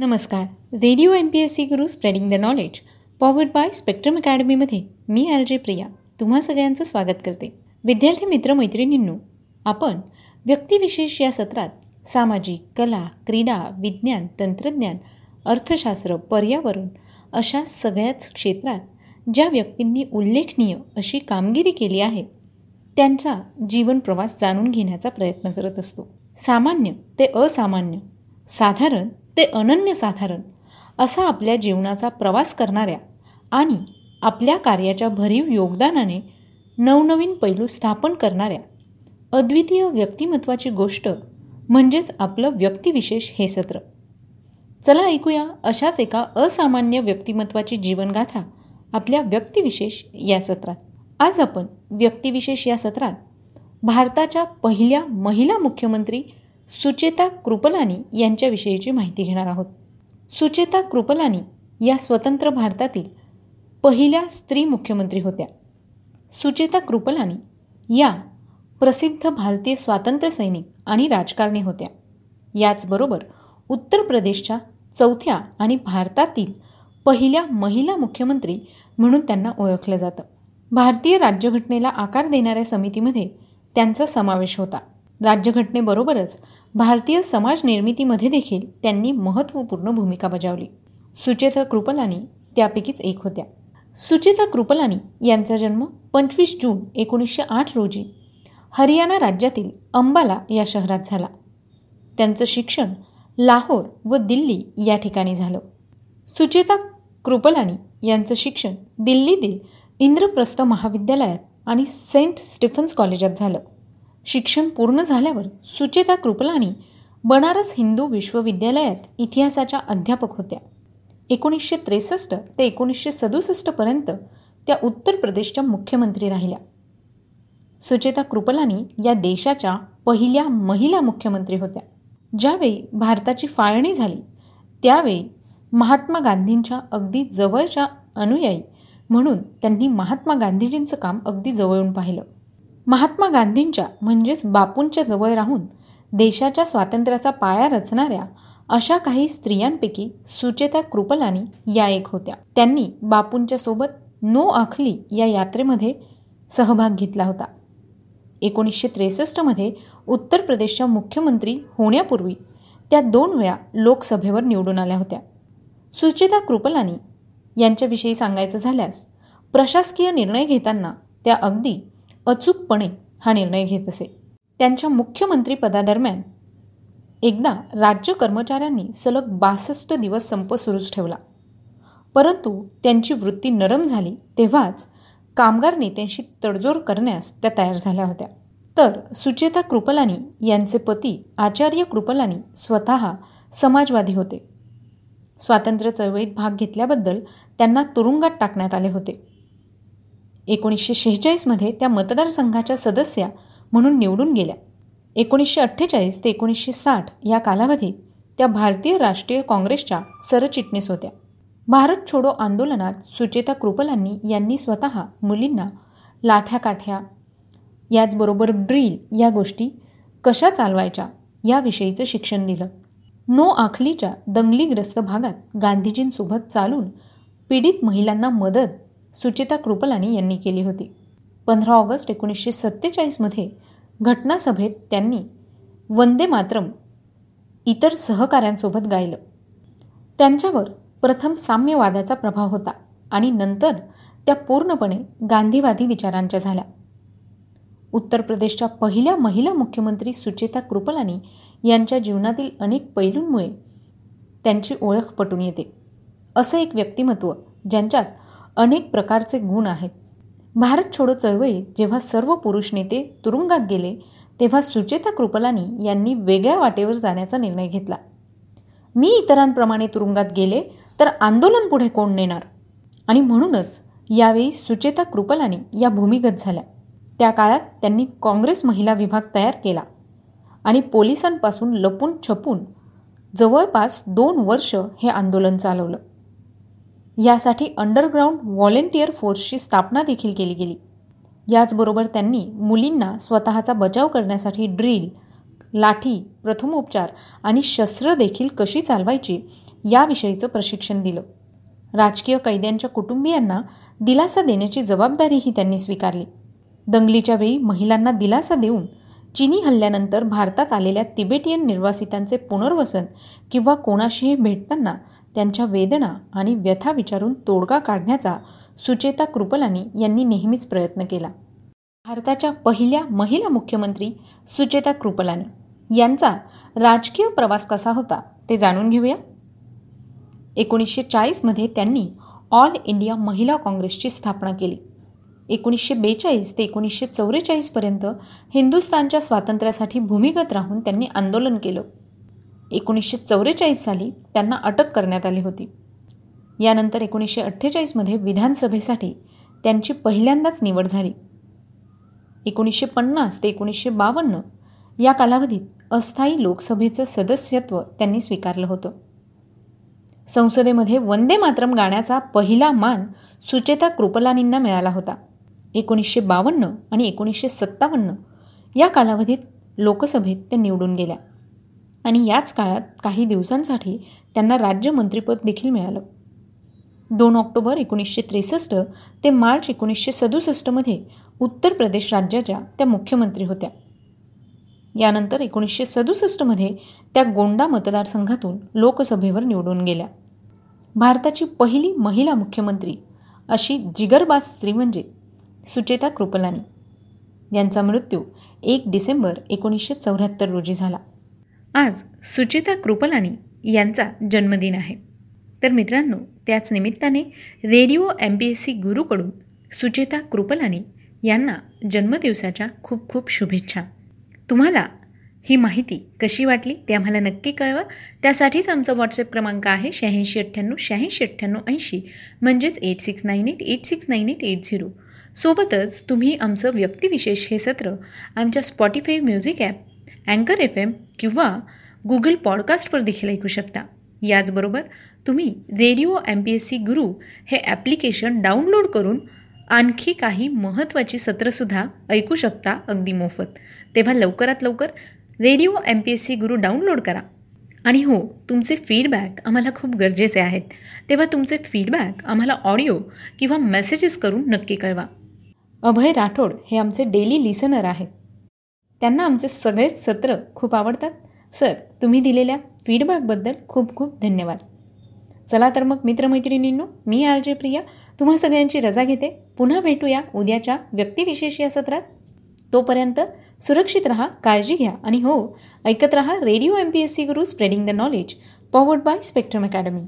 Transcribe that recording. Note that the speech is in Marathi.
नमस्कार. Radio M P S C Guru spreading the knowledge powered by spectrum अकॅडमीमध्ये मी एल जे प्रिया तुम्हा सगळ्यांचं स्वागत करते. विद्यार्थी मित्र मैत्रिणींनो आपण व्यक्तिविशेष या सत्रात सामाजिक कला क्रीडा विज्ञान तंत्रज्ञान अर्थशास्त्र पर्यावरण अशा सगळ्याच क्षेत्रात ज्या व्यक्तींनी उल्लेखनीय अशी कामगिरी केली आहे त्यांचा जीवन प्रवास जाणून घेण्याचा प्रयत्न करत असतो. सामान्य ते असामान्य साधारण ते अनन्यसाधारण असा आपल्या जीवनाचा प्रवास करणाऱ्या आणि आपल्या कार्याच्या भरीव योगदानाने नवनवीन पैलू स्थापन करणाऱ्या अद्वितीय व्यक्तिमत्वाची गोष्ट म्हणजेच आपलं व्यक्तिविशेष हे सत्र. चला ऐकूया अशाच एका असामान्य व्यक्तिमत्वाची जीवनगाथा आपल्या व्यक्तिविशेष या सत्रात. आज आपण व्यक्तिविशेष या सत्रात भारताच्या पहिल्या महिला मुख्यमंत्री सुचेता कृपलानी यांच्याविषयीची माहिती घेणार आहोत. सुचेता कृपलानी या स्वतंत्र भारतातील पहिल्या स्त्री मुख्यमंत्री होत्या. सुचेता कृपलानी या प्रसिद्ध भारतीय स्वातंत्र्यसैनिक आणि राजकारणी होत्या. याचबरोबर उत्तर प्रदेशच्या चौथ्या आणि भारतातील पहिल्या महिला मुख्यमंत्री म्हणून त्यांना ओळखलं जातं. भारतीय राज्यघटनेला आकार देणाऱ्या समितीमध्ये त्यांचा समावेश होता. राज्यघटनेबरोबरच भारतीय समाज निर्मितीमध्ये देखील त्यांनी महत्त्वपूर्ण भूमिका बजावली. सुचेता कृपलानी त्यापैकीच एक होत्या. सुचेता कृपलानी यांचा जन्म पंचवीस जून एकोणीसशे आठ रोजी हरियाणा राज्यातील अंबाला या शहरात झाला. त्यांचं शिक्षण लाहोर व दिल्ली या ठिकाणी झालं. सुचेता कृपलानी यांचं शिक्षण दिल्लीतील इंद्रप्रस्थ महाविद्यालयात आणि सेंट स्टीफन्स कॉलेजात झालं. शिक्षण पूर्ण झाल्यावर सुचेता कृपलानी बनारस हिंदू विश्वविद्यालयात इतिहासाच्या अध्यापक होत्या. एकोणीसशे त्रेसष्ट ते एकोणीसशे सदुसष्टपर्यंत त्या उत्तर प्रदेशच्या मुख्यमंत्री राहिल्या. सुचेता कृपलानी या देशाच्या पहिल्या महिला मुख्यमंत्री होत्या. ज्यावेळी भारताची फाळणी झाली त्यावेळी महात्मा गांधींच्या अगदी जवळच्या अनुयायी म्हणून त्यांनी महात्मा गांधीजींचं काम अगदी जवळून पाहिलं. महात्मा गांधींच्या म्हणजेच बापूंच्या जवळ राहून देशाच्या स्वातंत्र्याचा पाया रचणाऱ्या अशा काही स्त्रियांपैकी सुचेता कृपलानी या एक होत्या. त्यांनी बापूंच्या सोबत नो आखली या यात्रेमध्ये सहभाग घेतला होता. एकोणीसशे त्रेसष्टमध्ये उत्तर प्रदेशच्या मुख्यमंत्री होण्यापूर्वी त्या दोन वेळा लोकसभेवर निवडून आल्या होत्या. सुचेता कृपलानी यांच्याविषयी सांगायचं झाल्यास प्रशासकीय निर्णय घेताना त्या अगदी अचूकपणे हा निर्णय घेत असे. त्यांच्या मुख्यमंत्रीपदादरम्यान एकदा राज्य कर्मचाऱ्यांनी सलग बासष्ट दिवस संप सुरूच ठेवला. परंतु त्यांची वृत्ती नरम झाली तेव्हाच कामगार नेत्यांशी तडजोड करण्यास त्या तयार झाल्या होत्या. तर सुचेता कृपलानी यांचे पती आचार्य कृपलानी स्वतः समाजवादी होते. स्वातंत्र्य चळवळीत भाग घेतल्याबद्दल त्यांना तुरुंगात टाकण्यात आले होते. एकोणीसशे शेहेचाळीसमध्ये त्या मतदारसंघाच्या सदस्या म्हणून निवडून गेल्या. एकोणीसशे अठ्ठेचाळीस ते एकोणीसशे साठ या कालावधीत त्या भारतीय राष्ट्रीय काँग्रेसच्या सरचिटणीस होत्या. भारत छोडो आंदोलनात सुचेता कृपलांनी यांनी स्वतः मुलींना लाठ्याकाठ्या याचबरोबर ड्रिल या गोष्टी कशा चालवायच्या याविषयीचं शिक्षण दिलं. नो आखलीच्या दंगलीग्रस्त भागात गांधीजींसोबत चालून पीडित महिलांना मदत सुचिता कृपलानी यांनी केली होती. पंधरा ऑगस्ट एकोणीसशे सत्तेचाळीसमध्ये घटनासभेत त्यांनी वंदे मातरम इतर सहकाऱ्यांसोबत गायलं. त्यांच्यावर प्रथम साम्यवादाचा प्रभाव होता आणि नंतर त्या पूर्णपणे गांधीवादी विचारांच्या झाल्या. उत्तर प्रदेशच्या पहिल्या महिला मुख्यमंत्री सुचेता कृपलानी यांच्या जीवनातील अनेक पैलूंमुळे त्यांची ओळख पटून येते. असं एक व्यक्तिमत्व ज्यांच्यात अनेक प्रकारचे गुण आहेत. भारत छोडो चळवळीत जेव्हा सर्व पुरुष नेते तुरुंगात गेले तेव्हा सुचेता कृपलानी यांनी वेगळ्या वाटेवर जाण्याचा निर्णय घेतला. मी इतरांप्रमाणे तुरुंगात गेले तर आंदोलन पुढे कोण नेणार? आणि म्हणूनच यावेळी सुचेता कृपलानी या भूमिगत झाल्या. त्या काळात त्यांनी काँग्रेस महिला विभाग तयार केला आणि पोलिसांपासून लपून छपून जवळपास दोन वर्ष हे आंदोलन चालवलं. यासाठी अंडरग्राऊंड व्हॉलेंटियर फोर्सची स्थापना देखील केली गेली. याचबरोबर त्यांनी मुलींना स्वतःचा बचाव करण्यासाठी ड्रिल लाठी प्रथमोपचार आणि शस्त्र देखील कशी चालवायची याविषयीचं प्रशिक्षण दिलं. राजकीय कैद्यांच्या कुटुंबियांना दिलासा देण्याची जबाबदारीही त्यांनी स्वीकारली. दंगलीच्या वेळी महिलांना दिलासा देऊन चिनी हल्ल्यानंतर भारतात आलेल्या तिबेटियन निर्वासितांचे पुनर्वसन किंवा कोणाशीही भेटताना त्यांच्या वेदना आणि व्यथा विचारून तोडगा काढण्याचा सुचेता कृपलानी यांनी नेहमीच प्रयत्न केला. भारताच्या पहिल्या महिला मुख्यमंत्री सुचेता कृपलानी यांचा राजकीय प्रवास कसा होता ते जाणून घेऊया. एकोणीसशे चाळीसमध्ये त्यांनी ऑल इंडिया महिला काँग्रेसची स्थापना केली. एकोणीसशे बेचाळीस ते एकोणीसशे चौवेचाळीसपर्यंत हिंदुस्थानच्या स्वातंत्र्यासाठी भूमिगत राहून त्यांनी आंदोलन केलं. एकोणीसशे चौवेचाळीस साली त्यांना अटक करण्यात आली होती. यानंतर एकोणीसशे अठ्ठेचाळीसमध्ये विधानसभेसाठी त्यांची पहिल्यांदाच निवड झाली. एकोणीसशे पन्नास ते एकोणीसशे बावन्न या कालावधीत अस्थायी लोकसभेचं सदस्यत्व त्यांनी स्वीकारलं होतं. संसदेमध्ये वंदे मातरम गाण्याचा पहिला मान सुचेता कृपलानींना मिळाला होता. एकोणीसशे बावन्न आणि एकोणीसशे सत्तावन्न या कालावधीत लोकसभेत त्या निवडून गेल्या. आणि याच काळात काही दिवसांसाठी त्यांना राज्यमंत्रीपद देखील मिळालं. दोन ऑक्टोबर एकोणीसशे त्रेसष्ट ते मार्च एकोणीसशे सदुसष्टमध्ये उत्तर प्रदेश राज्याच्या त्या मुख्यमंत्री होत्या. यानंतर एकोणीसशे सदुसष्टमध्ये त्या गोंडा मतदारसंघातून लोकसभेवर निवडून गेल्या. भारताची पहिली महिला मुख्यमंत्री अशी जिगरबाज स्त्री म्हणजे सुचेता कृपलानी. यांचा मृत्यू एक डिसेंबर एकोणीसशे चौऱ्याहत्तर रोजी झाला. आज सुचिता कृपलानी यांचा जन्मदिन आहे. तर मित्रांनो त्याच निमित्ताने radio M P S C गुरूकडून Sucheta Kripalani यांना जन्मदिवसाच्या खूप खूप शुभेच्छा. तुम्हाला ही माहिती कशी वाटली ते आम्हाला नक्की कळवा. त्यासाठीच आमचा व्हॉट्सअप क्रमांक आहे शहाऐंशी अठ्ठ्याण्णव शहाऐंशी अठ्ठ्याण्णव ऐंशी. म्हणजेच eight six nine eight eight six nine eight eight zero. सोबतच तुम्ही आमचं व्यक्तिविशेष हे सत्र आमच्या स्पॉटीफाय म्युझिक ॲप अँकर एफ एम किंवा गुगल पॉडकास्टवर देखील ऐकू शकता. याचबरोबर तुम्ही radio M P S C Guru हे ॲप्लिकेशन डाउनलोड करून आणखी काही महत्त्वाची सत्रंसुद्धा ऐकू शकता अगदी मोफत. तेव्हा लवकरात लवकर radio M P S C Guru download करा. आणि हो तुमचे फीडबॅक आम्हाला खूप गरजेचे आहेत. तेव्हा तुमचे फीडबॅक आम्हाला ऑडिओ किंवा मेसेजेस करून नक्की कळवा. अभय राठोड हे आमचे डेली लिसनर आहेत. त्यांना आमचे सगळेच सत्र खूप आवडतात. सर तुम्ही दिलेल्या फीडबॅकबद्दल खूप खूप धन्यवाद. चला तर मग मित्रमैत्रिणींनो मी आर जे प्रिया. तुम्हा सगळ्यांची रजा घेते. पुन्हा भेटूया उद्याच्या व्यक्तिविशेष या सत्रात. तोपर्यंत सुरक्षित रहा काळजी घ्या आणि हो ऐकत रहा radio M P S C Guru spreading the knowledge powered by Spectrum academy